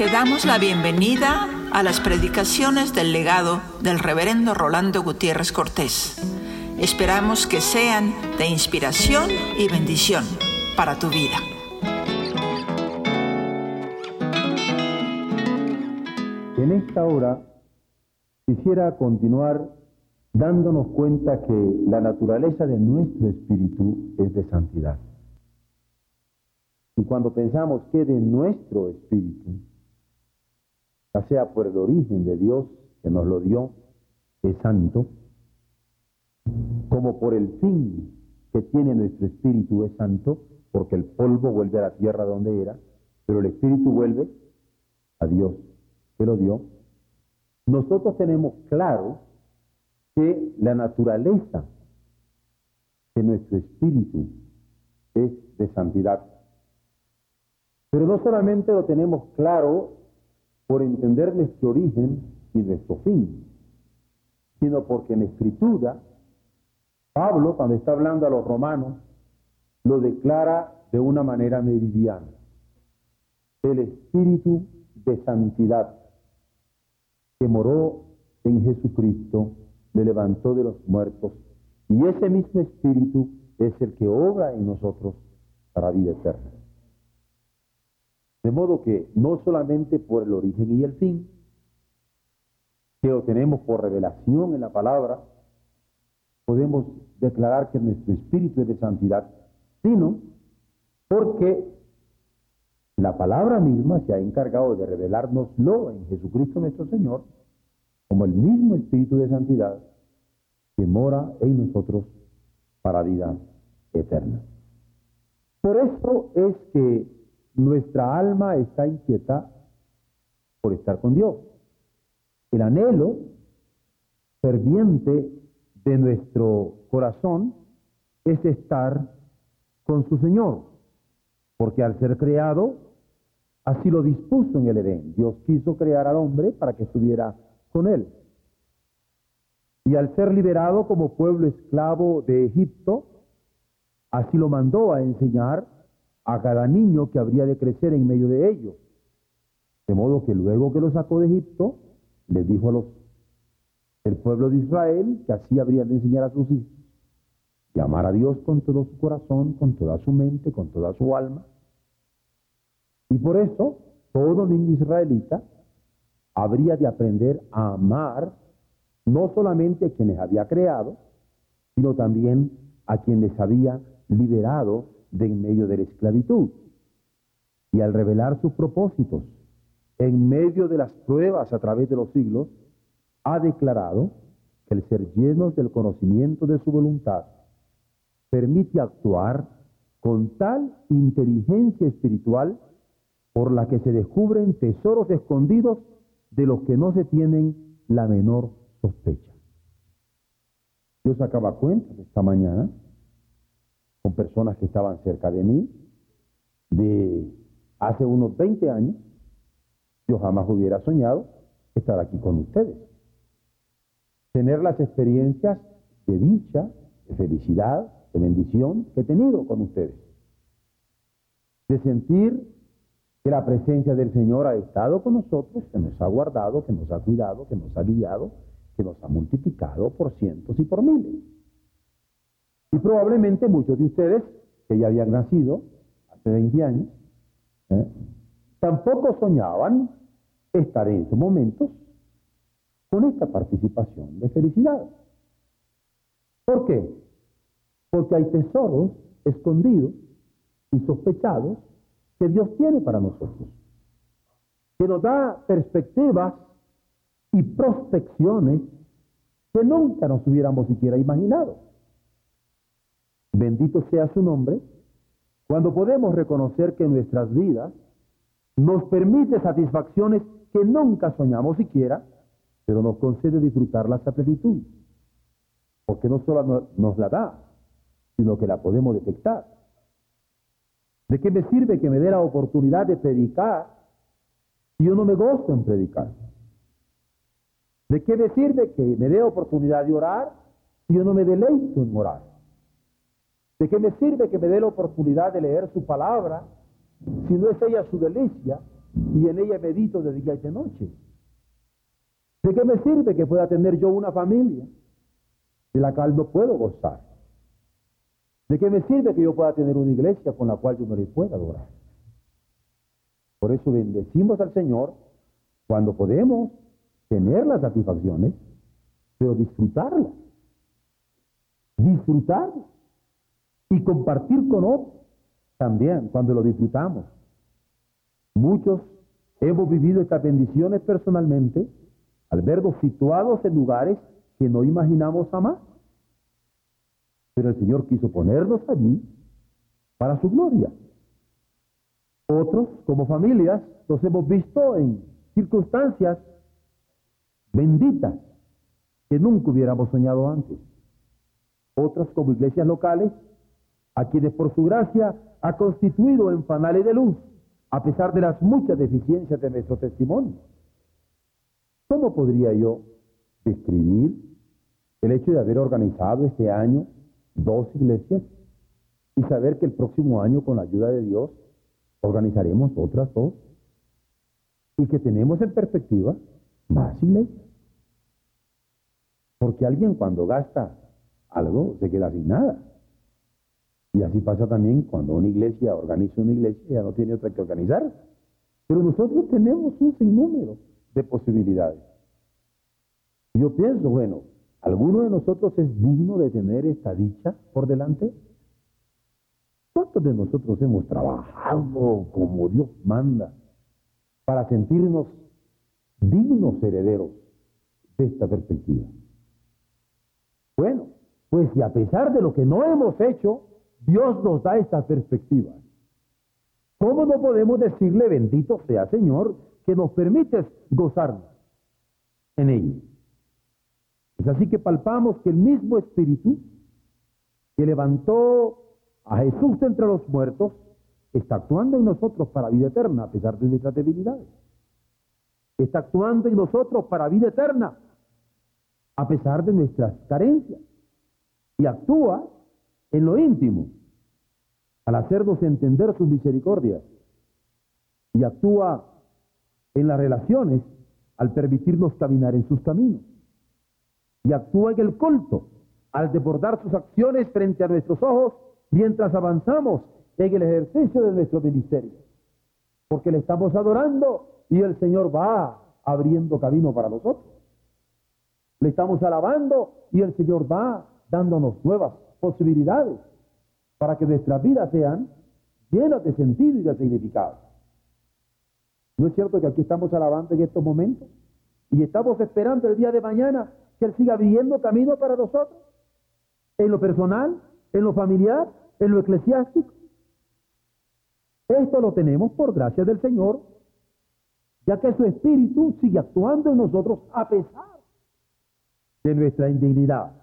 Te damos la bienvenida a las predicaciones del legado del reverendo Rolando Gutiérrez Cortés. Esperamos que sean de inspiración y bendición para tu vida. En esta hora quisiera continuar dándonos cuenta que la naturaleza de nuestro espíritu es de santidad. Y cuando pensamos que de nuestro espíritu, ya sea por el origen de Dios que nos lo dio, es santo, como por el fin que tiene nuestro espíritu es santo, porque el polvo vuelve a la tierra donde era, pero el espíritu vuelve a Dios que lo dio. Nosotros tenemos claro que la naturaleza de nuestro espíritu es de santidad. Pero no solamente lo tenemos claro por entender nuestro origen y nuestro fin, sino porque en escritura, Pablo, cuando está hablando a los romanos, lo declara de una manera meridiana. El espíritu de santidad que moró en Jesucristo, le levantó de los muertos, y ese mismo espíritu es el que obra en nosotros para vida eterna. De modo que no solamente por el origen y el fin, que lo tenemos por revelación en la palabra, podemos declarar que nuestro espíritu es de santidad, sino porque la palabra misma se ha encargado de revelárnoslo en Jesucristo nuestro Señor, como el mismo espíritu de santidad que mora en nosotros para vida eterna. Por eso es que nuestra alma está inquieta por estar con Dios. El anhelo ferviente de nuestro corazón es estar con su Señor, porque al ser creado, así lo dispuso en el Edén. Dios quiso crear al hombre para que estuviera con él. Y al ser liberado como pueblo esclavo de Egipto, así lo mandó a enseñar a cada niño que habría de crecer en medio de ellos. De modo que luego que lo sacó de Egipto, le dijo a los pueblo de Israel que así habría de enseñar a sus hijos y amar a Dios con todo su corazón, con toda su mente, con toda su alma. Y por eso todo niño israelita habría de aprender a amar no solamente a quienes había creado, sino también a quienes había liberado de en medio de la esclavitud. Y al revelar sus propósitos en medio de las pruebas a través de los siglos, ha declarado que el ser llenos del conocimiento de su voluntad permite actuar con tal inteligencia espiritual por la que se descubren tesoros escondidos de los que no se tienen la menor sospecha. Yo sacaba cuentas esta mañana con personas que estaban cerca de mí, de hace unos 20 años, yo jamás hubiera soñado estar aquí con ustedes. Tener las experiencias de dicha, de felicidad, de bendición que he tenido con ustedes. De sentir que la presencia del Señor ha estado con nosotros, que nos ha guardado, que nos ha cuidado, que nos ha guiado, que nos ha multiplicado por cientos y por miles. Y probablemente muchos de ustedes, que ya habían nacido hace 20 años, ¿eh? tampoco soñaban estar en esos momentos con esta participación de felicidad. ¿Por qué? Porque hay tesoros escondidos y sospechados que Dios tiene para nosotros, que nos da perspectivas y prospecciones que nunca nos hubiéramos siquiera imaginado. Bendito sea su nombre, cuando podemos reconocer que nuestras vidas nos permite satisfacciones que nunca soñamos siquiera, pero nos concede disfrutarlas a plenitud. Porque no solo nos la da, sino que la podemos detectar. ¿De qué me sirve que me dé la oportunidad de predicar si yo no me gozo en predicar? ¿De qué me sirve que me dé oportunidad de orar si yo no me deleito en orar? ¿De qué me sirve que me dé la oportunidad de leer su palabra si no es ella su delicia y en ella medito de día y de noche. ¿De qué me sirve que pueda tener yo una familia de la cual no puedo gozar? ¿De qué me sirve que yo pueda tener una iglesia con la cual yo no le pueda adorar? Por eso bendecimos al Señor cuando podemos tener las satisfacciones, pero disfrutarlas. Disfrutarlas. Y compartir con otros también cuando lo disfrutamos. Muchos hemos vivido estas bendiciones personalmente al vernos situados en lugares que no imaginamos jamás. Pero el Señor quiso ponernos allí para su gloria. Otros, como familias, los hemos visto en circunstancias benditas que nunca hubiéramos soñado antes. Otras, como iglesias locales, a quienes por su gracia ha constituido en fanales de luz, a pesar de las muchas deficiencias de nuestro testimonio. ¿Cómo podría yo describir el hecho de haber organizado este año dos iglesias y saber que el próximo año, con la ayuda de Dios, organizaremos otras dos y que tenemos en perspectiva más iglesias? Porque alguien cuando gasta algo se queda sin nada. Y así pasa también cuando una iglesia organiza una iglesia, ya no tiene otra que organizar. Pero nosotros tenemos un sinnúmero de posibilidades. Yo pienso, bueno, ¿alguno de nosotros es digno de tener esta dicha por delante? ¿Cuántos de nosotros hemos trabajado como Dios manda para sentirnos dignos herederos de esta perspectiva? Bueno, pues si a pesar de lo que no hemos hecho, Dios nos da esta perspectiva, ¿cómo no podemos decirle bendito sea Señor que nos permites gozarnos en ello? Es así que palpamos que el mismo Espíritu que levantó a Jesús de entre los muertos está actuando en nosotros para vida eterna a pesar de nuestras debilidades. Está actuando en nosotros para vida eterna a pesar de nuestras carencias. Y actúa en lo íntimo al hacernos entender sus misericordias. Y actúa en las relaciones al permitirnos caminar en sus caminos y actúa en el culto al desbordar sus acciones frente a nuestros ojos mientras avanzamos en el ejercicio de nuestro ministerio. Porque le estamos adorando y el Señor va abriendo camino para nosotros. Le estamos alabando y el Señor va dándonos nuevas posibilidades para que nuestras vidas sean llenas de sentido y de significado. ¿No es cierto que aquí estamos alabando en estos momentos? Y estamos esperando el día de mañana que Él siga abriendo camino para nosotros, en lo personal, en lo familiar, en lo eclesiástico. Esto lo tenemos por gracia del Señor, ya que su Espíritu sigue actuando en nosotros a pesar de nuestra indignidad.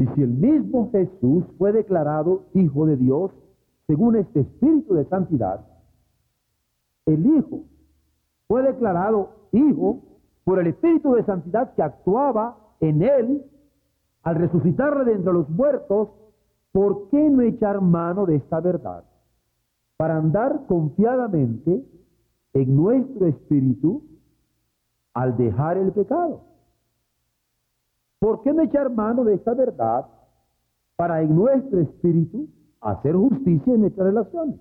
Y si el mismo Jesús fue declarado Hijo de Dios según este Espíritu de Santidad, el Hijo fue declarado Hijo por el Espíritu de Santidad que actuaba en él al resucitarle de entre los muertos, ¿por qué no echar mano de esta verdad? Para andar confiadamente en nuestro espíritu al dejar el pecado. ¿Por qué no echar mano de esta verdad para en nuestro espíritu hacer justicia en nuestras relaciones?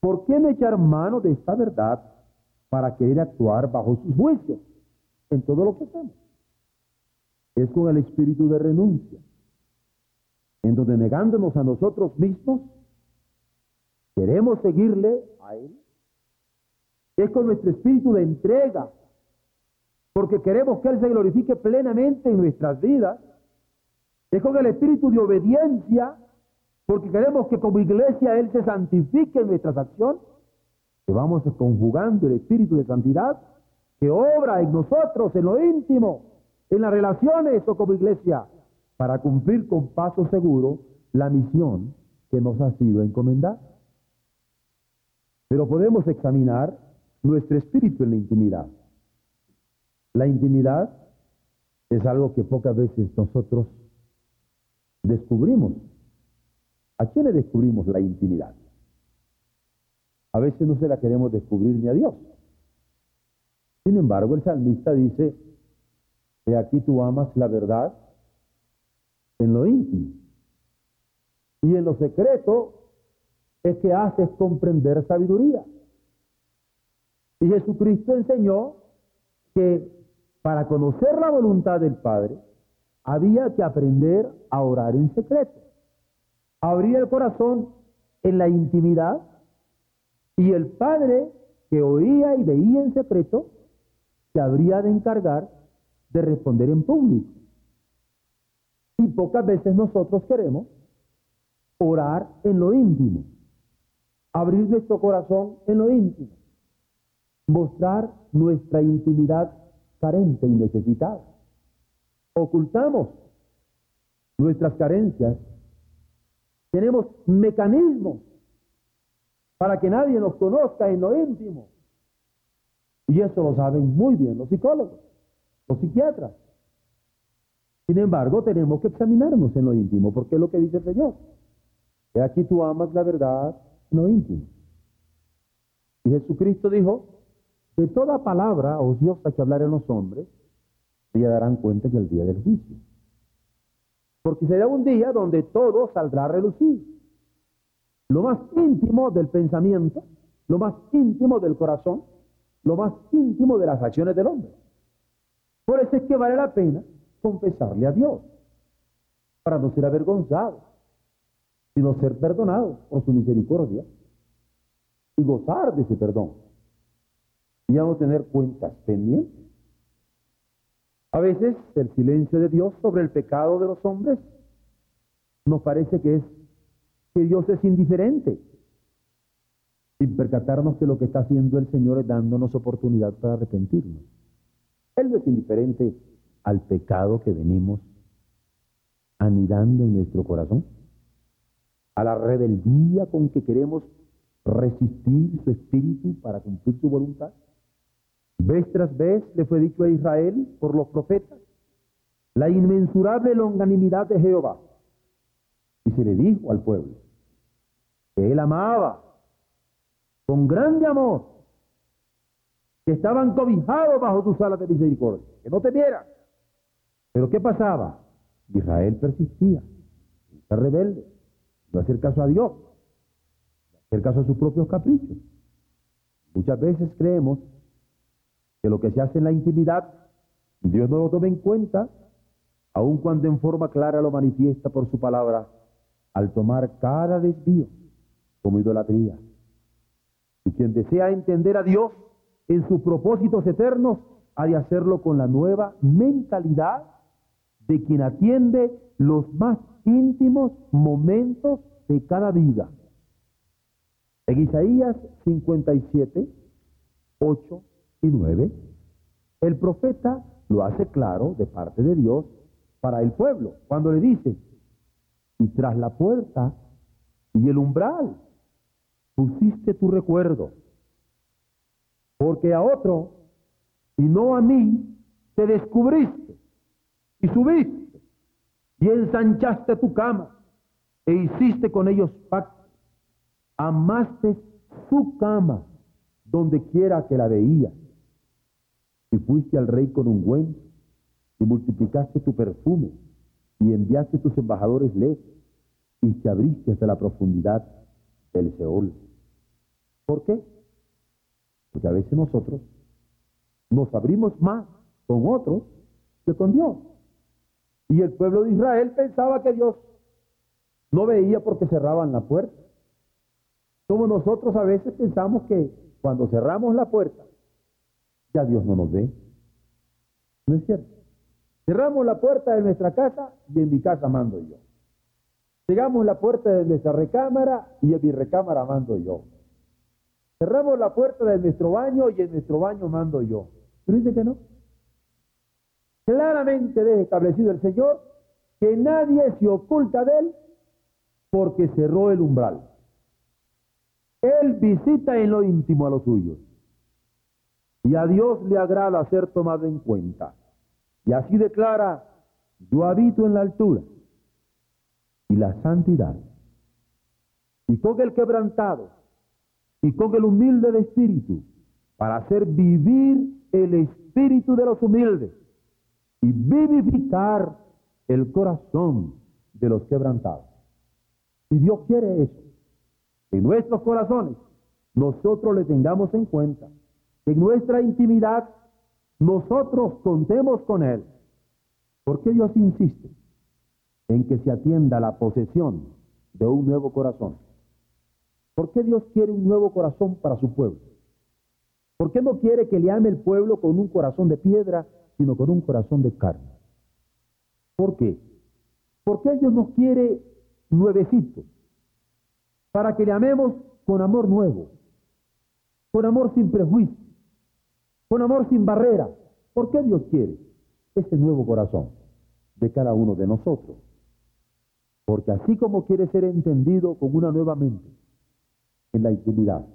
¿Por qué no echar mano de esta verdad para querer actuar bajo sus juicios? en todo lo que hacemos. Es con el espíritu de renuncia, en donde negándonos a nosotros mismos, queremos seguirle a Él. Es con nuestro espíritu de entrega, porque queremos que Él se glorifique plenamente en nuestras vidas. Es con el espíritu de obediencia, porque queremos que como iglesia Él se santifique en nuestras acciones, que vamos conjugando el espíritu de santidad que obra en nosotros, en lo íntimo, en las relaciones o como iglesia, para cumplir con paso seguro la misión que nos ha sido encomendada. Pero podemos examinar nuestro espíritu en la intimidad. La intimidad es algo que pocas veces nosotros descubrimos. ¿A quién le descubrimos la intimidad? a veces no se la queremos descubrir ni a Dios. Sin embargo, el salmista dice, de aquí tú amas la verdad en lo íntimo. Y en lo secreto es que haces comprender sabiduría. Y Jesucristo enseñó que para conocer la voluntad del Padre había que aprender a orar en secreto. Abrir el corazón en la intimidad y el Padre que oía y veía en secreto se habría de encargar de responder en público. Y pocas veces nosotros queremos orar en lo íntimo, abrir nuestro corazón en lo íntimo, mostrar nuestra intimidad carente y necesitada. Ocultamos nuestras carencias, tenemos mecanismos para que nadie nos conozca en lo íntimo. Y eso lo saben muy bien los psicólogos, los psiquiatras. Sin embargo, tenemos que examinarnos en lo íntimo, porque es lo que dice el Señor. Aquí tú amas la verdad en lo íntimo. Y Jesucristo dijo, de toda palabra ociosa que hablar en los hombres, ya darán cuenta que el día del juicio. Porque será un día donde todo saldrá a relucir. Lo más íntimo del pensamiento, lo más íntimo del corazón, lo más íntimo de las acciones del hombre. Por eso es que vale la pena confesarle a Dios, para no ser avergonzado, sino ser perdonado por su misericordia y gozar de ese perdón. Y a no tener cuentas pendientes. A veces el silencio de Dios sobre el pecado de los hombres nos parece que es que Dios es indiferente, sin percatarnos que lo que está haciendo el Señor es dándonos oportunidad para arrepentirnos. Él no es indiferente al pecado que venimos anidando en nuestro corazón, a la rebeldía con que queremos resistir su espíritu para cumplir su voluntad. Vez tras vez le fue dicho a Israel por los profetas la inmensurable longanimidad de Jehová. Y se le dijo al pueblo que él amaba con grande amor, que estaban cobijados bajo tus alas de misericordia, que no temieran. Pero ¿qué pasaba? Israel persistía, era rebelde, no hacer caso a Dios, no caso a sus propios caprichos. Muchas veces creemos que lo que se hace en la intimidad, Dios no lo toma en cuenta, aun cuando en forma clara lo manifiesta por su palabra, al tomar cada desvío como idolatría. Y quien desea entender a Dios en sus propósitos eternos, ha de hacerlo con la nueva mentalidad de quien atiende los más íntimos momentos de cada vida. En Isaías 57, 8 y 9, el profeta lo hace claro de parte de Dios para el pueblo, cuando le dice, y tras la puerta y el umbral pusiste tu recuerdo, porque a otro y no a mí te descubriste y subiste y ensanchaste tu cama e hiciste con ellos pacto, amaste su cama donde quiera que la veías y fuiste al rey con un buen y multiplicaste tu perfume y enviaste tus embajadores lejos y te abriste hasta la profundidad del Seol. ¿Por qué? Porque a veces nosotros nos abrimos más con otros que con Dios. Y el pueblo de Israel pensaba que Dios no veía porque cerraban la puerta. Como nosotros a veces pensamos que cuando cerramos la puerta, ya Dios no nos ve. No es cierto. Cerramos la puerta de nuestra casa y en mi casa mando yo. Cerramos la puerta de nuestra recámara y en mi recámara mando yo. Cerramos la puerta de nuestro baño y en nuestro baño mando yo. Pero dice que no. Claramente deja establecido el Señor que nadie se oculta de él porque cerró el umbral. Él visita en lo íntimo a los suyos. Y a Dios le agrada ser tomado en cuenta. Y así declara, yo habito en la altura y la santidad. Y con el quebrantado y con el humilde de espíritu, para hacer vivir el espíritu de los humildes y vivificar el corazón de los quebrantados. Y Dios quiere eso, en nuestros corazones nosotros le tengamos en cuenta, que en nuestra intimidad nosotros contemos con Él. ¿Por qué Dios insiste en que se atienda la posesión de un nuevo corazón? ¿Por qué Dios quiere un nuevo corazón para su pueblo? ¿Por qué no quiere que le ame el pueblo con un corazón de piedra, sino con un corazón de carne? ¿Por qué? Porque Dios nos quiere nuevecito, para que le amemos con amor nuevo, con amor sin prejuicio, con amor sin barrera. ¿Por qué Dios quiere ese nuevo corazón de cada uno de nosotros? Porque así como quiere ser entendido con una nueva mente en la intimidad,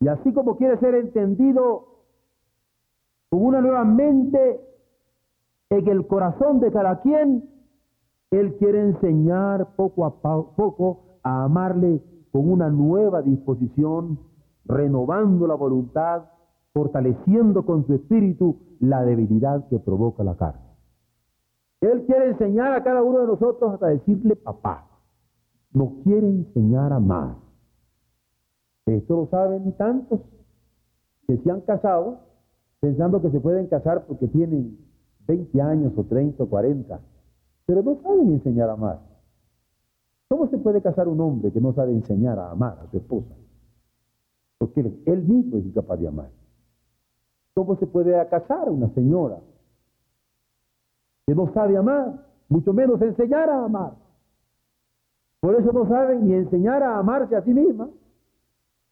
y así como quiere ser entendido con una nueva mente en el corazón de cada quien, Él quiere enseñar poco a poco a amarle con una nueva disposición, renovando la voluntad, fortaleciendo con su espíritu la debilidad que provoca la carne. Él quiere enseñar a cada uno de nosotros hasta decirle papá. Nos quiere enseñar a amar. Esto lo saben tantos que se han casado pensando que se pueden casar porque tienen 20 años o 30 o 40, pero no saben enseñar a amar. ¿Cómo se puede casar un hombre que no sabe enseñar a amar a su esposa? Porque él, mismo es incapaz de amar. ¿Cómo se puede casar una señora que no sabe amar, mucho menos enseñar a amar? Por eso no saben ni enseñar a amarse a sí misma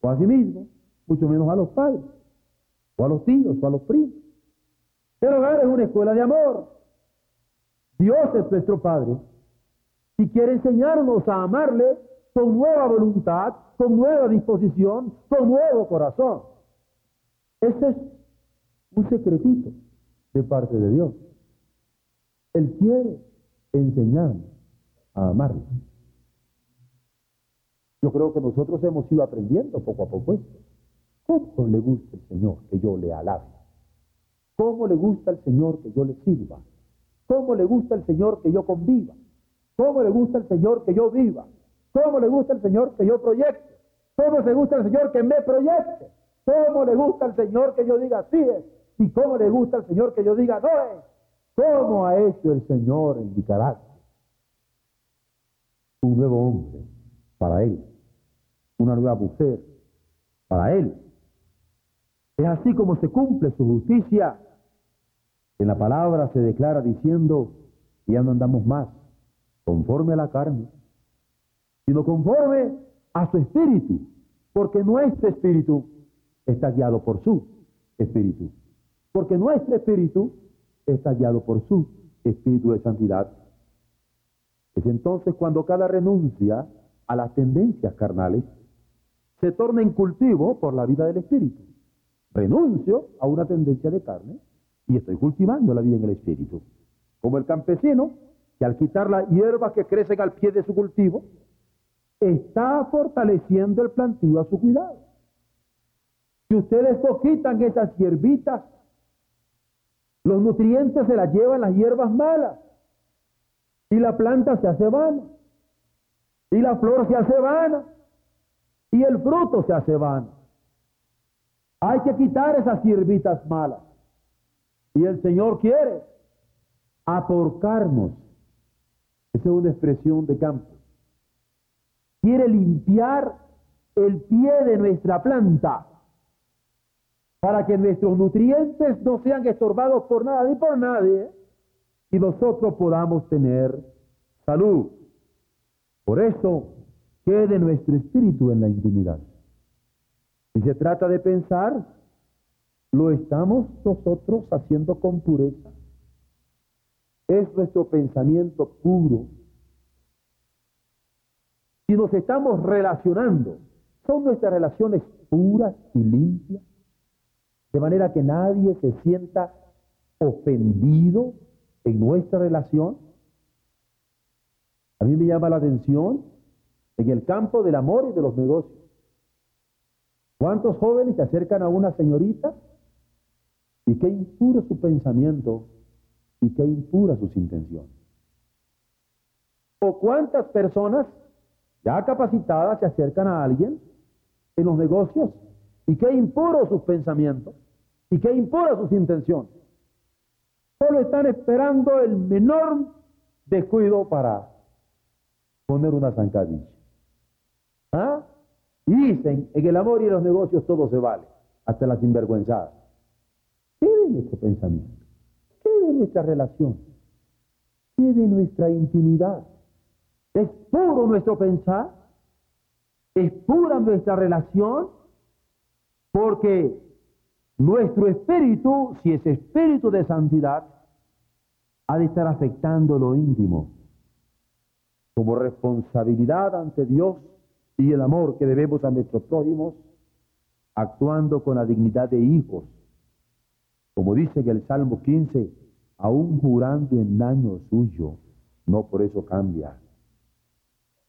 o a sí mismo, mucho menos a los padres, o a los tíos, o a los primos. El hogar es una escuela de amor. Dios es nuestro Padre y quiere enseñarnos a amarle con nueva voluntad, con nueva disposición, con nuevo corazón. Ese es un secretito de parte de Dios. Él quiere enseñarnos a amarle. Yo creo que nosotros hemos ido aprendiendo poco a poco esto. ¿Cómo le gusta el Señor que yo le alabe? ¿Cómo le gusta al Señor que yo le sirva? ¿Cómo le gusta al Señor que yo conviva? ¿Cómo le gusta al Señor que yo viva? ¿Cómo le gusta al Señor que yo proyecte? ¿Cómo le gusta al Señor que me proyecte? ¿Cómo le gusta al Señor que yo diga sí es? ¿Y cómo le gusta al Señor que yo diga no es? ¿Cómo ha hecho el Señor en carácter? Un nuevo hombre para Él una nueva mujer para él. Es así como se cumple su justicia. En la palabra se declara diciendo, ya no andamos más conforme a la carne, sino conforme a su espíritu, porque nuestro espíritu está guiado por su espíritu, porque nuestro espíritu está guiado por su espíritu de santidad. Es entonces cuando cada renuncia a las tendencias carnales se torna en cultivo por la vida del Espíritu. Renuncio a una tendencia de carne y estoy cultivando la vida en el Espíritu. Como el campesino que al quitar las hierbas que crecen al pie de su cultivo, está fortaleciendo el plantío a su cuidado. Si ustedes no quitan esas hierbitas, los nutrientes se las llevan las hierbas malas y la planta se hace vana y la flor se hace vana y el fruto se hace vano. Hay que quitar esas hierbitas malas. Y el Señor quiere aporcarnos. Esa es una expresión de campo. Quiere limpiar el pie de nuestra planta para que nuestros nutrientes no sean estorbados por nada ni por nadie y nosotros podamos tener salud. Por eso quede nuestro espíritu en la intimidad. Si se trata de pensar, ¿lo estamos nosotros haciendo con pureza? ¿Es nuestro pensamiento puro? Si nos estamos relacionando, ¿son nuestras relaciones puras y limpias? De manera que nadie se sienta ofendido en nuestra relación. A mí me llama la atención en el campo del amor y de los negocios. ¿Cuántos jóvenes se acercan a una señorita y qué impura su pensamiento y qué impura sus intenciones? ¿O cuántas personas ya capacitadas se acercan a alguien en los negocios y qué impuro sus pensamientos y qué impura sus intenciones? Solo están esperando el menor descuido para poner una zancadilla. ¿Ah? Y dicen, en el amor y en los negocios todo se vale, hasta las sinvergüenzadas. ¿Qué de nuestro pensamiento? ¿Qué de nuestra relación? ¿Qué de nuestra intimidad? ¿Es puro nuestro pensar? ¿Es pura nuestra relación? Porque nuestro espíritu, si es espíritu de santidad, ha de estar afectando lo íntimo como responsabilidad ante Dios y el amor que debemos a nuestros prójimos, actuando con la dignidad de hijos. Como dice en el Salmo 15, aún jurando en daño suyo, no por eso cambia.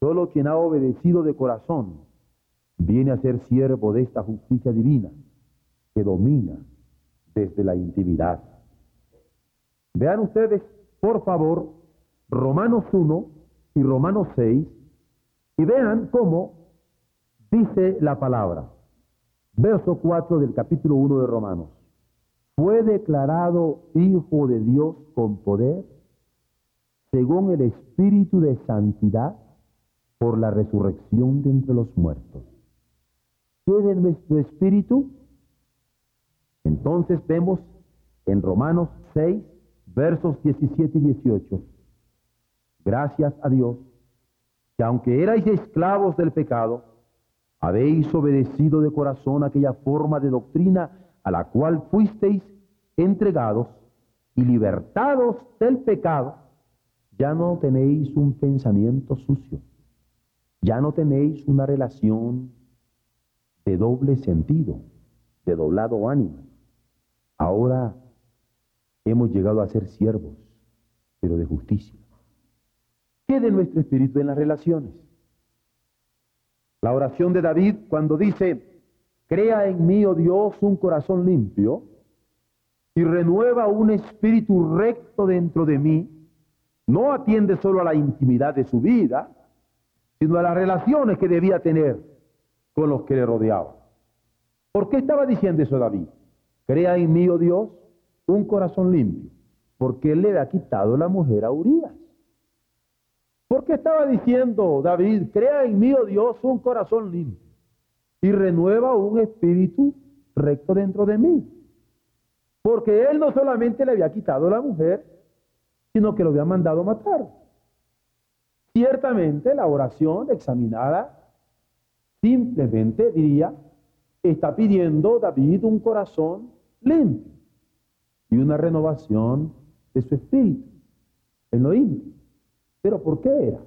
Solo quien ha obedecido de corazón viene a ser siervo de esta justicia divina que domina desde la intimidad. Vean ustedes, por favor, Romanos 1 y Romanos 6, y vean cómo dice la palabra. Verso 4 del capítulo 1 de Romanos. Fue declarado Hijo de Dios con poder, según el Espíritu de Santidad, por la resurrección de entre los muertos. ¿Qué de nuestro espíritu? Entonces vemos en Romanos 6, versos 17 y 18. Gracias a Dios, que aunque erais esclavos del pecado, habéis obedecido de corazón aquella forma de doctrina a la cual fuisteis entregados y libertados del pecado, ya no tenéis un pensamiento sucio, ya no tenéis una relación de doble sentido, de doblado ánimo. Ahora hemos llegado a ser siervos, pero de justicia. ¿Qué de nuestro espíritu en las relaciones? La oración de David cuando dice, crea en mí, oh Dios, un corazón limpio y renueva un espíritu recto dentro de mí, no atiende solo a la intimidad de su vida, sino a las relaciones que debía tener con los que le rodeaban. ¿Por qué estaba diciendo eso David? Crea en mí, oh Dios, un corazón limpio, porque él le había quitado la mujer a Urias. ¿Por qué estaba diciendo David, crea en mí, oh Dios, un corazón limpio y renueva un espíritu recto dentro de mí? Porque él no solamente le había quitado la mujer, sino que lo había mandado matar. Ciertamente la oración examinada simplemente diría, está pidiendo David un corazón limpio y una renovación de su espíritu en lo íntimo. ¿Pero por qué era?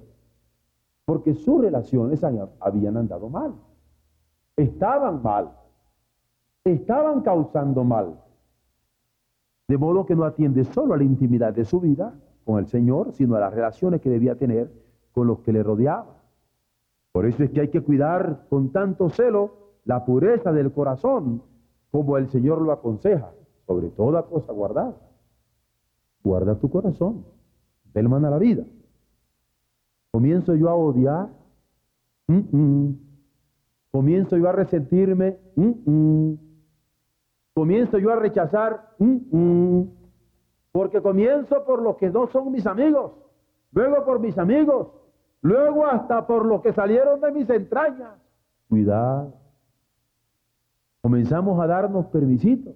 Porque sus relaciones habían andado mal. Estaban mal. Estaban causando mal. De modo que no atiende solo a la intimidad de su vida con el Señor, sino a las relaciones que debía tener con los que le rodeaban. Por eso es que hay que cuidar con tanto celo la pureza del corazón, como el Señor lo aconseja, sobre toda cosa guardada. Guarda tu corazón, del man a la vida. ¿Comienzo yo a odiar? ¿Comienzo yo a resentirme? ¿Comienzo yo a rechazar? Porque comienzo por los que no son mis amigos, luego por mis amigos, luego hasta por los que salieron de mis entrañas. Cuidado. Comenzamos a darnos permisitos,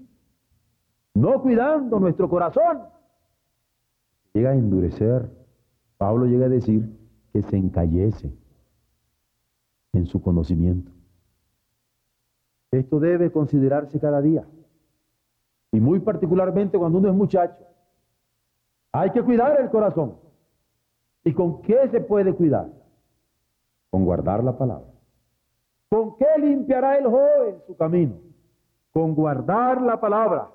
no cuidando nuestro corazón. Llega a endurecer. Pablo llega a decir, que se encallece en su conocimiento. Esto debe considerarse cada día. Y muy particularmente cuando uno es muchacho. Hay que cuidar el corazón. ¿Y con qué se puede cuidar? Con guardar la palabra. ¿Con qué limpiará el joven su camino? Con guardar la palabra.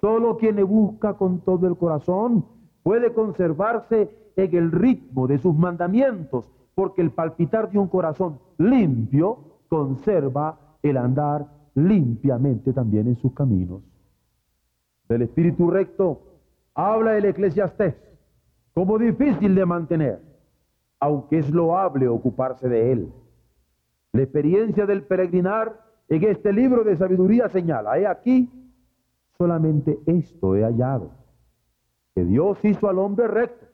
Solo quien le busca con todo el corazón puede conservarse en el ritmo de sus mandamientos, porque el palpitar de un corazón limpio conserva el andar limpiamente también en sus caminos. Del espíritu recto habla el eclesiastés como difícil de mantener, aunque es loable ocuparse de él. La experiencia del peregrinar en este libro de sabiduría señala, aquí, solamente esto he hallado, que Dios hizo al hombre recto.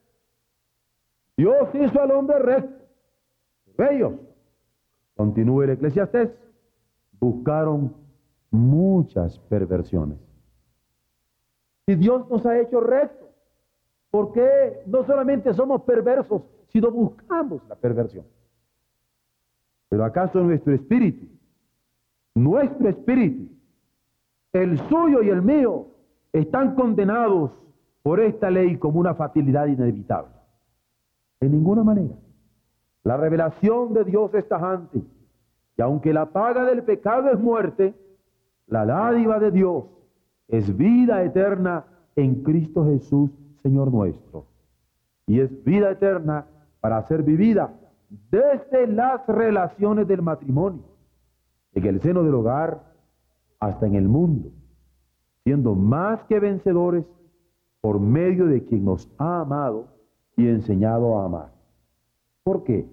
Dios hizo al hombre recto. Ellos, continúa el eclesiastés, buscaron muchas perversiones. Si Dios nos ha hecho recto, ¿por qué no solamente somos perversos, sino buscamos la perversión? Pero acaso nuestro espíritu, nuestro espíritu, el suyo y el mío, están condenados por esta ley como una fatalidad inevitable. En ninguna manera. La revelación de Dios es tajante. Y aunque la paga del pecado es muerte, la dádiva de Dios es vida eterna en Cristo Jesús, Señor nuestro. Y es vida eterna para ser vivida desde las relaciones del matrimonio, en el seno del hogar, hasta en el mundo, siendo más que vencedores por medio de quien nos ha amado y enseñado a amar. ¿Por qué?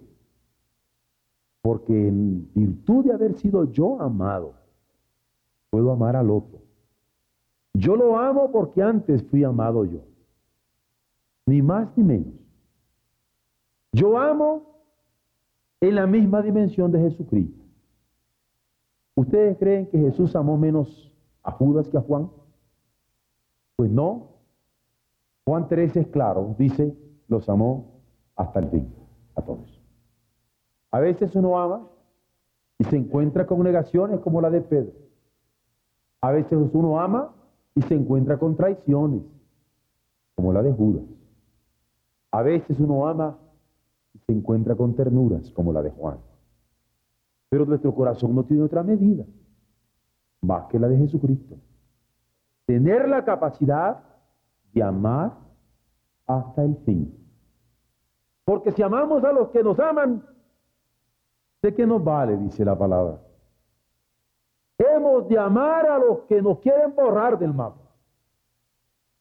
Porque en virtud de haber sido yo amado, puedo amar al otro. Yo lo amo porque antes fui amado yo. Ni más ni menos. Yo amo en la misma dimensión de Jesucristo. ¿Ustedes creen que Jesús amó menos a Judas que a Juan? Pues no. Juan 13 es claro, dice, los amó hasta el fin, a todos. A veces uno ama y se encuentra con negaciones como la de Pedro. A veces uno ama y se encuentra con traiciones, como la de Judas. A veces uno ama se encuentra con ternuras, como la de Juan. Pero nuestro corazón no tiene otra medida más que la de Jesucristo. Tener la capacidad de amar hasta el fin. Porque si amamos a los que nos aman, ¿de qué nos vale? Dice la palabra. Hemos de amar a los que nos quieren borrar del mapa.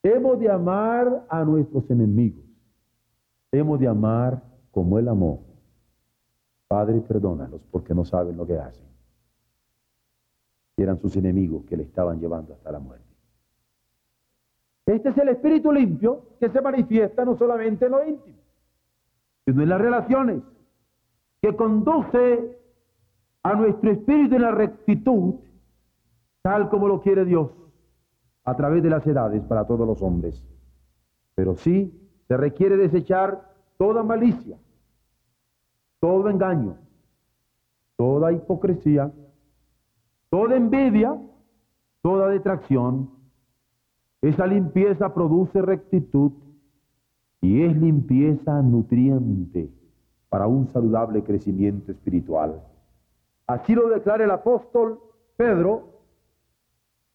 Hemos de amar a nuestros enemigos. Hemos de amar como Él amó. Padre, perdónalos porque no saben lo que hacen. Eran sus enemigos que le estaban llevando hasta la muerte. Este es el espíritu limpio que se manifiesta no solamente en lo íntimo, sino en las relaciones, que conduce a nuestro espíritu en la rectitud tal como lo quiere Dios, a través de las edades para todos los hombres. Pero sí se requiere desechar toda malicia, todo engaño, toda hipocresía, toda envidia, toda detracción. Esa limpieza produce rectitud y es limpieza nutriente para un saludable crecimiento espiritual. Así lo declara el apóstol Pedro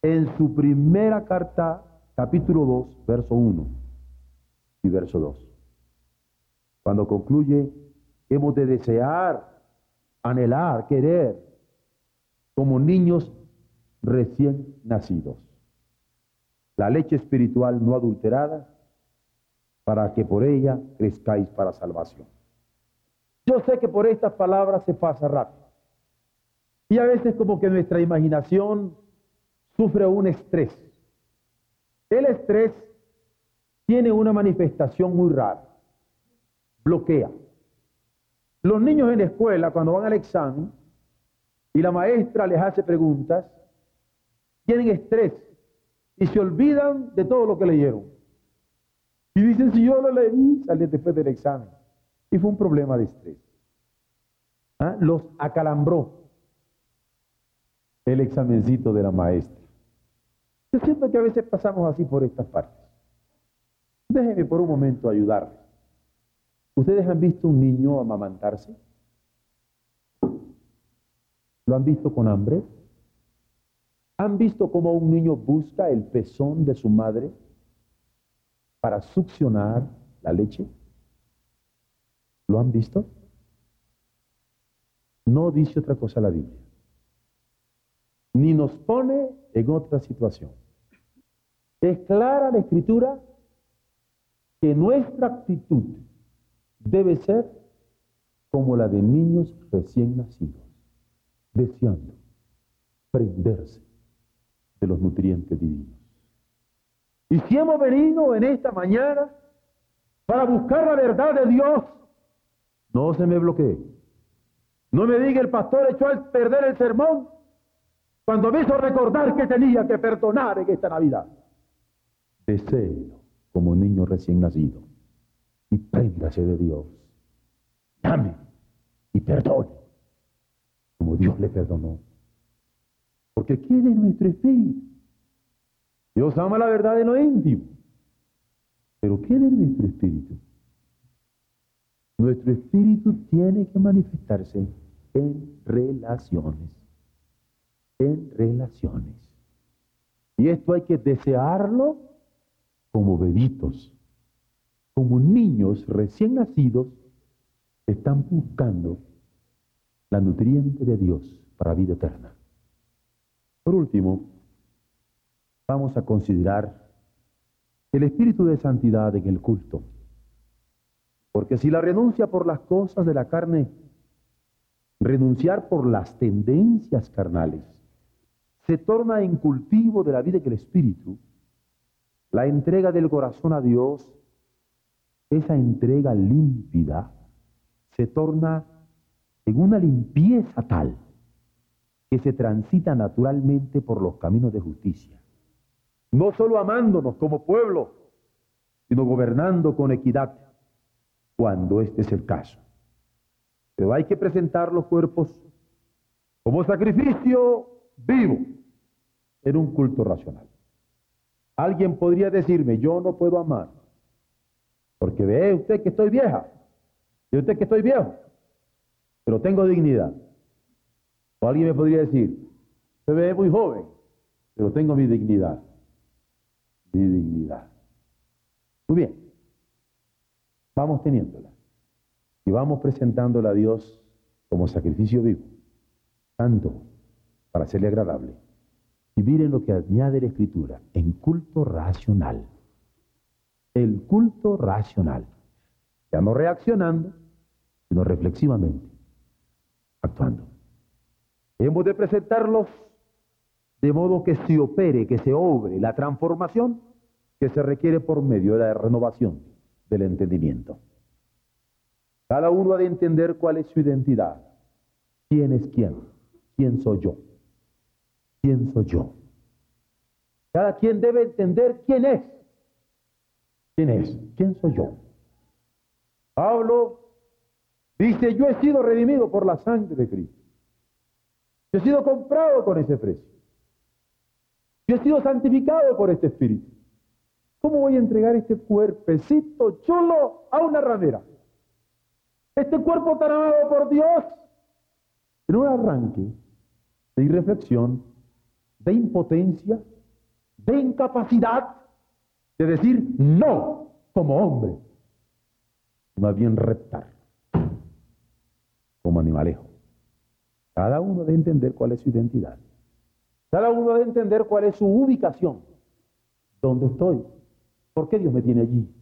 en su primera carta, capítulo 2, verso 1 y verso 2. Cuando concluye, hemos de desear, anhelar, querer, como niños recién nacidos, la leche espiritual no adulterada, para que por ella crezcáis para salvación. Yo sé que por estas palabras se pasa rápido. Y a veces como que nuestra imaginación sufre un estrés. El estrés tiene una manifestación muy rara. Bloquea. Los niños en la escuela, cuando van al examen y la maestra les hace preguntas, tienen estrés y se olvidan de todo lo que leyeron. Y dicen, si yo lo leí, salí después del examen. Y fue un problema de estrés. ¿Ah? Los acalambró el examencito de la maestra. Yo siento que a veces pasamos así por estas partes. Déjenme por un momento ayudarles. ¿Ustedes han visto un niño amamantarse? ¿Lo han visto con hambre? ¿Han visto cómo un niño busca el pezón de su madre para succionar la leche? ¿Lo han visto? No dice otra cosa la Biblia. nos pone en otra situación. Es clara la escritura que nuestra actitud debe ser como la de niños recién nacidos, deseando prenderse de los nutrientes divinos. Y si hemos venido en esta mañana para buscar la verdad de Dios, no se me bloquee. No me diga el pastor echó a perder el sermón cuando me hizo recordar que tenía que perdonar en esta Navidad. Deseo como niño recién nacido y préndase de Dios. Llame y perdone como Dios le perdonó. Porque quede en nuestro espíritu. Dios ama la verdad en lo íntimo, pero quede en nuestro espíritu. Nuestro espíritu tiene que manifestarse en relaciones en relaciones. Y esto hay que desearlo como bebitos, como niños recién nacidos están buscando la nutriente de Dios para vida eterna. Por último, vamos a considerar el espíritu de santidad en el culto. Porque si la renuncia por las cosas de la carne, renunciar por las tendencias carnales, se torna en cultivo de la vida que el Espíritu, la entrega del corazón a Dios, esa entrega límpida, se torna en una limpieza tal que se transita naturalmente por los caminos de justicia. No solo amándonos como pueblo, sino gobernando con equidad, cuando este es el caso. Pero hay que presentar los cuerpos como sacrificio vivo en un culto racional. Alguien podría decirme, yo no puedo amar, porque ve usted que estoy vieja, y usted que estoy viejo, pero tengo dignidad. O alguien me podría decir, se ve muy joven, pero tengo mi dignidad. Mi dignidad. Muy bien, vamos teniéndola y vamos presentándola a Dios como sacrificio vivo, tanto para hacerle agradable. Y miren lo que añade la Escritura, en culto racional. El culto racional. Ya no reaccionando, sino reflexivamente, actuando. Hemos de presentarlos de modo que se opere, que se obre la transformación que se requiere por medio de la renovación del entendimiento. Cada uno ha de entender cuál es su identidad. ¿Quién es quién? ¿Quién soy yo? ¿Quién soy yo? Cada quien debe entender quién es. ¿Quién es? ¿Quién soy yo? Pablo dice, yo he sido redimido por la sangre de Cristo. Yo he sido comprado con ese precio. Yo he sido santificado por este Espíritu. ¿Cómo voy a entregar este cuerpecito chulo a una ramera? Este cuerpo tan amado por Dios. En un arranque de irreflexión, de impotencia, de incapacidad de decir no como hombre, más bien reptar como animalejo. Cada uno debe entender cuál es su identidad. Cada uno debe entender cuál es su ubicación. ¿Dónde estoy? ¿Por qué Dios me tiene allí?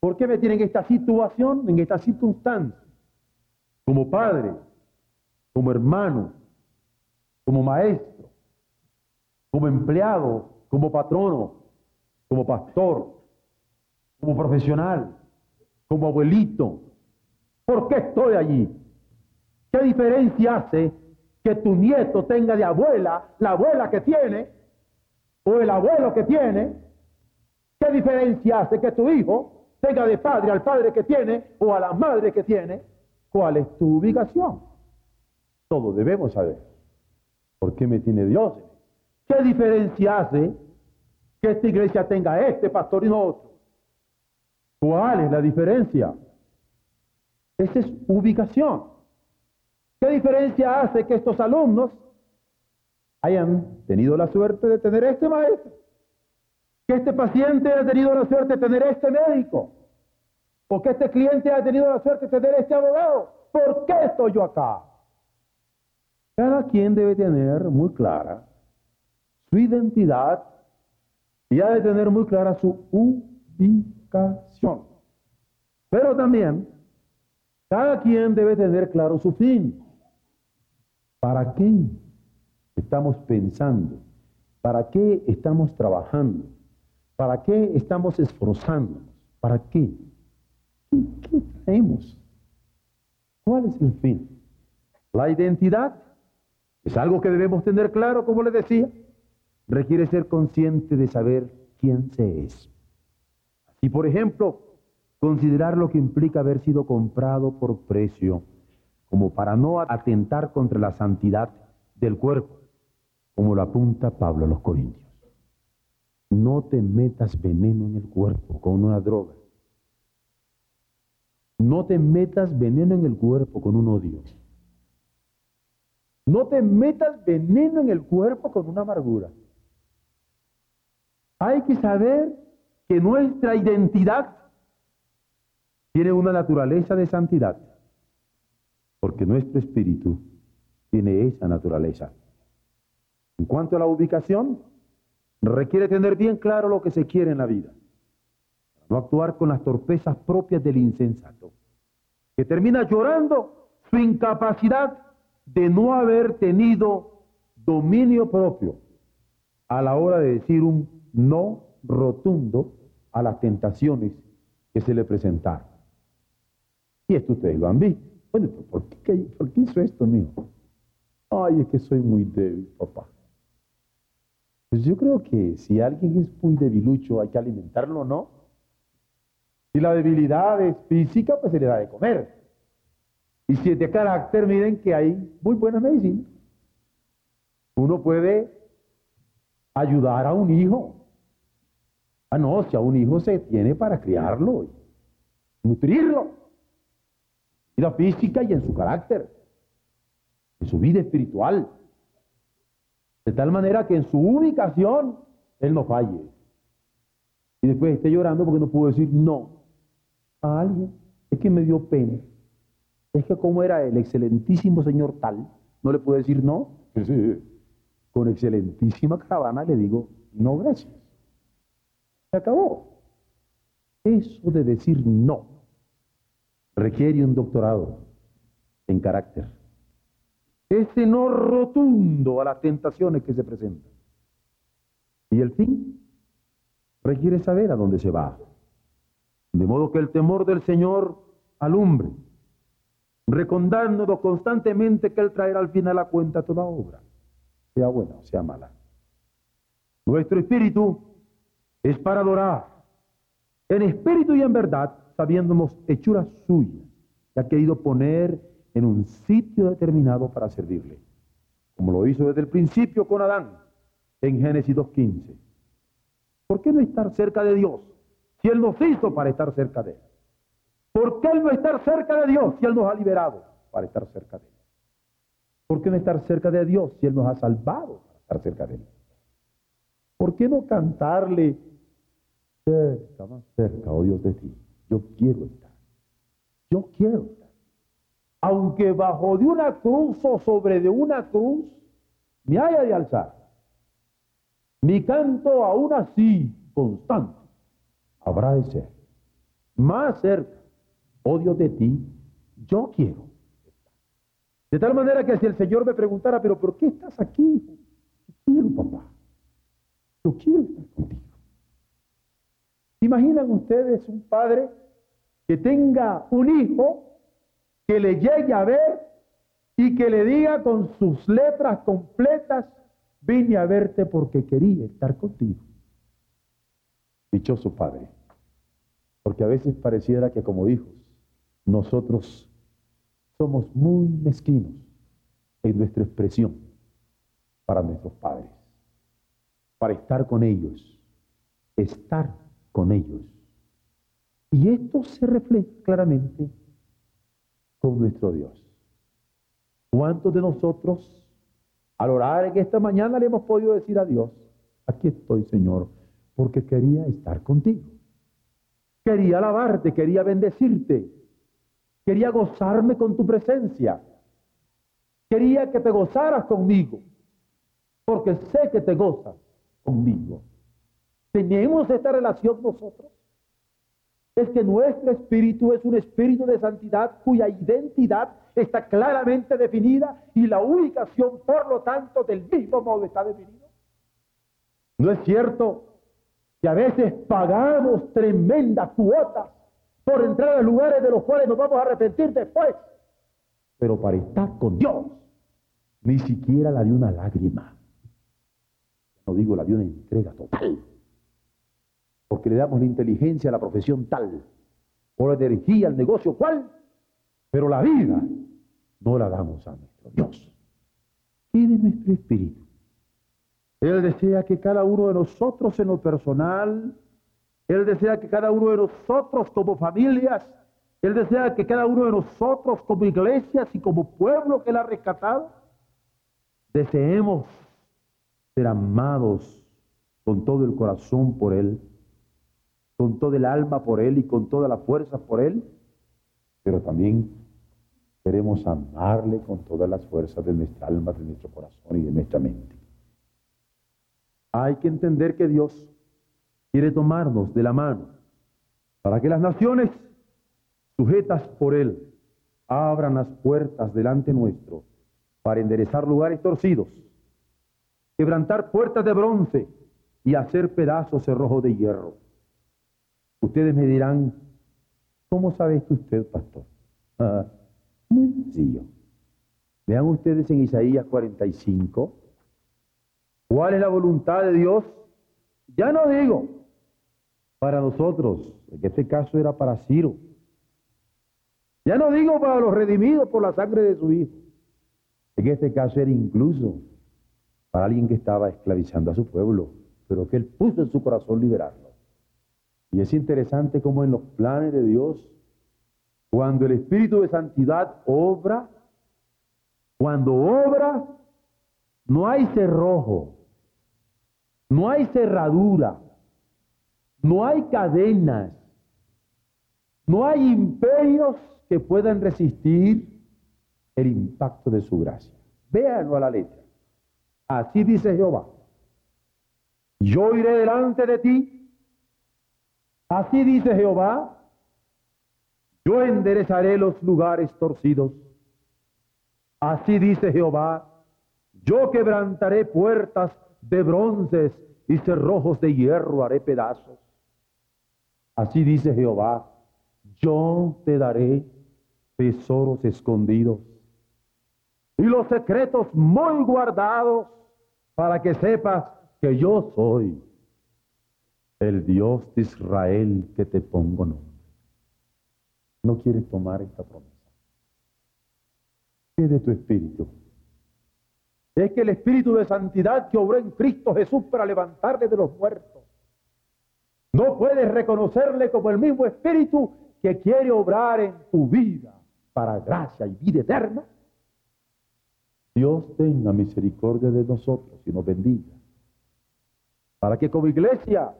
¿Por qué me tiene en esta situación, en esta circunstancia? Como padre, como hermano, como maestro, como empleado, como patrono, como pastor, como profesional, como abuelito. ¿Por qué estoy allí? ¿Qué diferencia hace que tu nieto tenga de abuela la abuela que tiene o el abuelo que tiene? ¿Qué diferencia hace que tu hijo tenga de padre al padre que tiene o a la madre que tiene? ¿Cuál es tu ubicación? Todos debemos saber. ¿Por qué me tiene Dios ¿Qué diferencia hace que esta iglesia tenga este pastor y no otro? ¿Cuál es la diferencia? Esa es ubicación. ¿Qué diferencia hace que estos alumnos hayan tenido la suerte de tener este maestro? Que este paciente haya tenido la suerte de tener este médico. O que este cliente haya tenido la suerte de tener este abogado. ¿Por qué estoy yo acá? Cada quien debe tener muy clara su identidad y ha de tener muy clara su ubicación. Pero también cada quien debe tener claro su fin. ¿Para qué estamos pensando? ¿Para qué estamos trabajando? ¿Para qué estamos esforzándonos? ¿Para qué? ¿Qué, qué traemos? ¿Cuál es el fin? La identidad es algo que debemos tener claro, como le decía. Requiere ser consciente de saber quién se es. Y por ejemplo, considerar lo que implica haber sido comprado por precio, como para no atentar contra la santidad del cuerpo, como lo apunta Pablo a los Corintios. No te metas veneno en el cuerpo con una droga. No te metas veneno en el cuerpo con un odio. No te metas veneno en el cuerpo con una amargura. Hay que saber que nuestra identidad tiene una naturaleza de santidad, porque nuestro espíritu tiene esa naturaleza. En cuanto a la ubicación, requiere tener bien claro lo que se quiere en la vida, no actuar con las torpezas propias del insensato, que termina llorando su incapacidad de no haber tenido dominio propio a la hora de decir un no rotundo a las tentaciones que se le presentaron. Y esto ustedes lo han visto. Bueno, ¿por qué, ¿por qué hizo esto, mío? Ay, es que soy muy débil, papá. Pues yo creo que si alguien es muy debilucho, hay que alimentarlo, ¿no? Si la debilidad es física, pues se le da de comer. Y si es de carácter, miren que hay muy buena medicina. Uno puede ayudar a un hijo Ah, no, si a un hijo se tiene para criarlo, nutrirlo, en vida física y en su carácter, en su vida espiritual, de tal manera que en su ubicación él no falle. Y después esté llorando porque no pudo decir no a alguien. Es que me dio pena. Es que como era el excelentísimo señor tal, no le puedo decir no. Con excelentísima caravana le digo no, gracias. Se acabó. Eso de decir no requiere un doctorado en carácter. Ese no rotundo a las tentaciones que se presentan. Y el fin requiere saber a dónde se va. De modo que el temor del Señor alumbre, recordándonos constantemente que Él traerá al final a cuenta toda obra, sea buena o sea mala. Nuestro espíritu es para adorar en espíritu y en verdad, sabiéndonos hechura suya, que ha querido poner en un sitio determinado para servirle, como lo hizo desde el principio con Adán en Génesis 2.15. ¿Por qué no estar cerca de Dios si Él nos hizo para estar cerca de Él? ¿Por qué no estar cerca de Dios si Él nos ha liberado para estar cerca de Él? ¿Por qué no estar cerca de Dios si Él nos ha salvado para estar cerca de Él? ¿Por qué no cantarle cerca, más cerca, oh Dios de ti. Yo quiero estar. Yo quiero estar. Aunque bajo de una cruz o sobre de una cruz me haya de alzar, mi canto aún así constante habrá de ser. Más cerca, oh Dios de ti, yo quiero estar. De tal manera que si el Señor me preguntara, pero ¿por qué estás aquí? Yo quiero, papá. Yo quiero estar. ¿Imaginan ustedes un padre que tenga un hijo que le llegue a ver y que le diga con sus letras completas, vine a verte porque quería estar contigo? Dichoso padre, porque a veces pareciera que como hijos nosotros somos muy mezquinos en nuestra expresión para nuestros padres, para estar con ellos, estar con ellos. Y esto se refleja claramente con nuestro Dios. ¿Cuántos de nosotros al orar en esta mañana le hemos podido decir a Dios, aquí estoy Señor, porque quería estar contigo? Quería alabarte, quería bendecirte, quería gozarme con tu presencia, quería que te gozaras conmigo, porque sé que te gozas conmigo. Tenemos esta relación nosotros. Es que nuestro espíritu es un espíritu de santidad cuya identidad está claramente definida y la ubicación, por lo tanto, del mismo modo está definida. No es cierto que a veces pagamos tremendas cuotas por entrar a lugares de los cuales nos vamos a arrepentir después. Pero para estar con Dios, ni siquiera la de una lágrima. No digo la de una entrega total. Porque le damos la inteligencia a la profesión tal, o la energía al negocio cual, pero la vida no la damos a nuestro Dios. Y de nuestro espíritu. Él desea que cada uno de nosotros en lo personal, Él desea que cada uno de nosotros como familias, Él desea que cada uno de nosotros como iglesias y como pueblo que Él ha rescatado, deseemos ser amados con todo el corazón por Él, con todo el alma por Él y con toda la fuerza por Él, pero también queremos amarle con todas las fuerzas de nuestra alma, de nuestro corazón y de nuestra mente. Hay que entender que Dios quiere tomarnos de la mano para que las naciones sujetas por Él abran las puertas delante nuestro para enderezar lugares torcidos, quebrantar puertas de bronce y hacer pedazos cerrojos de hierro. Ustedes me dirán, ¿cómo sabe esto usted, pastor? Ah, muy sencillo. Vean ustedes en Isaías 45, ¿Cuál es la voluntad de Dios? Ya no digo para nosotros, en este caso era para Ciro. Ya no digo para los redimidos por la sangre de su Hijo. En este caso era incluso para alguien que estaba esclavizando a su pueblo, pero que él puso en su corazón liberarlo. Y es interesante como en los planes de Dios, cuando el Espíritu de Santidad obra, cuando obra, no hay cerrojo, no hay cerradura, no hay cadenas, no hay imperios que puedan resistir el impacto de su gracia. Véanlo a la letra. Así dice Jehová. Yo iré delante de ti. Así dice Jehová. Yo enderezaré los lugares torcidos. Así dice Jehová. Yo quebrantaré puertas de bronces y cerrojos de hierro haré pedazos. Así dice Jehová, yo te daré tesoros escondidos y los secretos muy guardados para que sepas que yo soy el Dios de Israel que te pongo nombre. No quieres tomar esta promesa. ¿Qué de tu espíritu? es que el Espíritu de Santidad que obró en Cristo Jesús para levantarle de los muertos, no puedes reconocerle como el mismo Espíritu que quiere obrar en tu vida para gracia y vida eterna. Dios tenga misericordia de nosotros y nos bendiga, para que como iglesia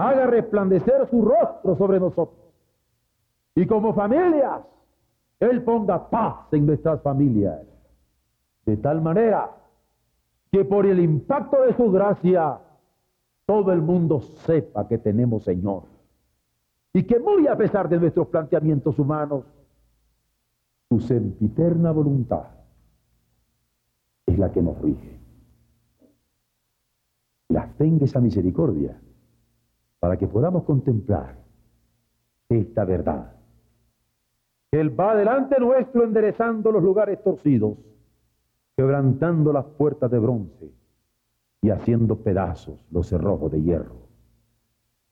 haga resplandecer su rostro sobre nosotros y como familias Él ponga paz en nuestras familias de tal manera que por el impacto de su gracia todo el mundo sepa que tenemos Señor. Y que muy a pesar de nuestros planteamientos humanos, su sempiterna voluntad es la que nos rige. Las tenga esa misericordia para que podamos contemplar esta verdad. Él va delante nuestro enderezando los lugares torcidos quebrantando las puertas de bronce y haciendo pedazos los cerrojos de hierro,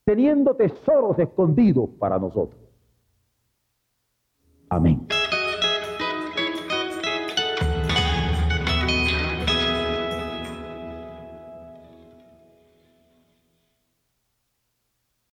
teniendo tesoros escondidos para nosotros. Amén.